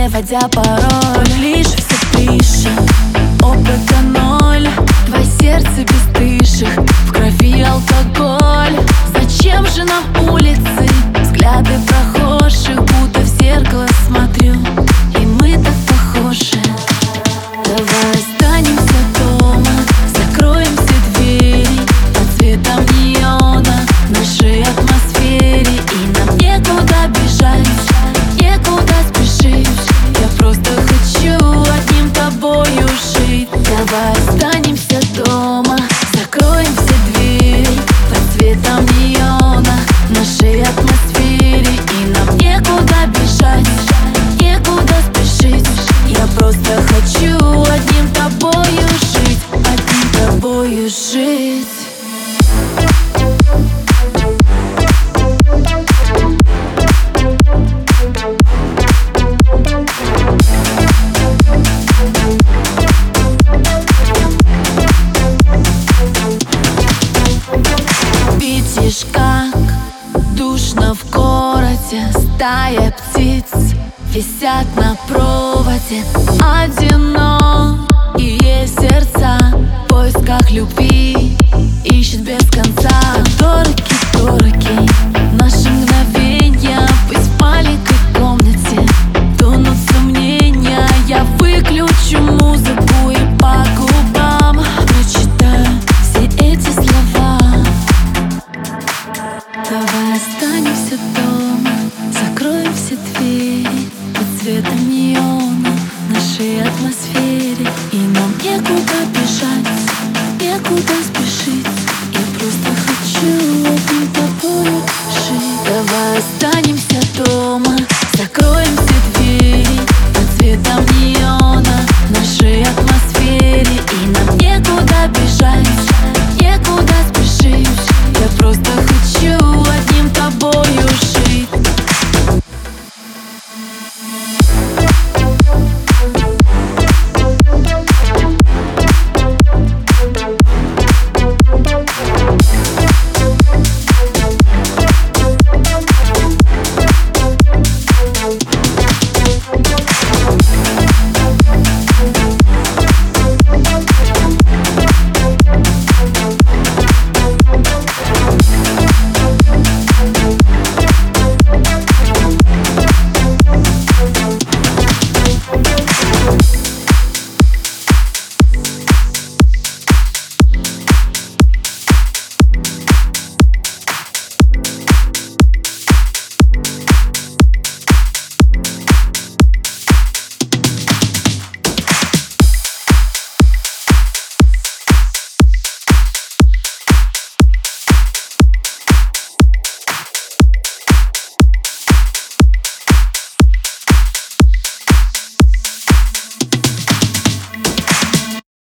не вводя пароль Лишь все тыша, опыта ноль Твое сердце без тышек, в крови алкоголь. Зачем же нам улицы, взгляды проходят? Видишь, как душно в городе Стая птиц висят на проводе. Одинокие сердца в поисках любви Ищет без конца. Которые атмосфере И нам некуда бежать, некуда спешить Я просто хочу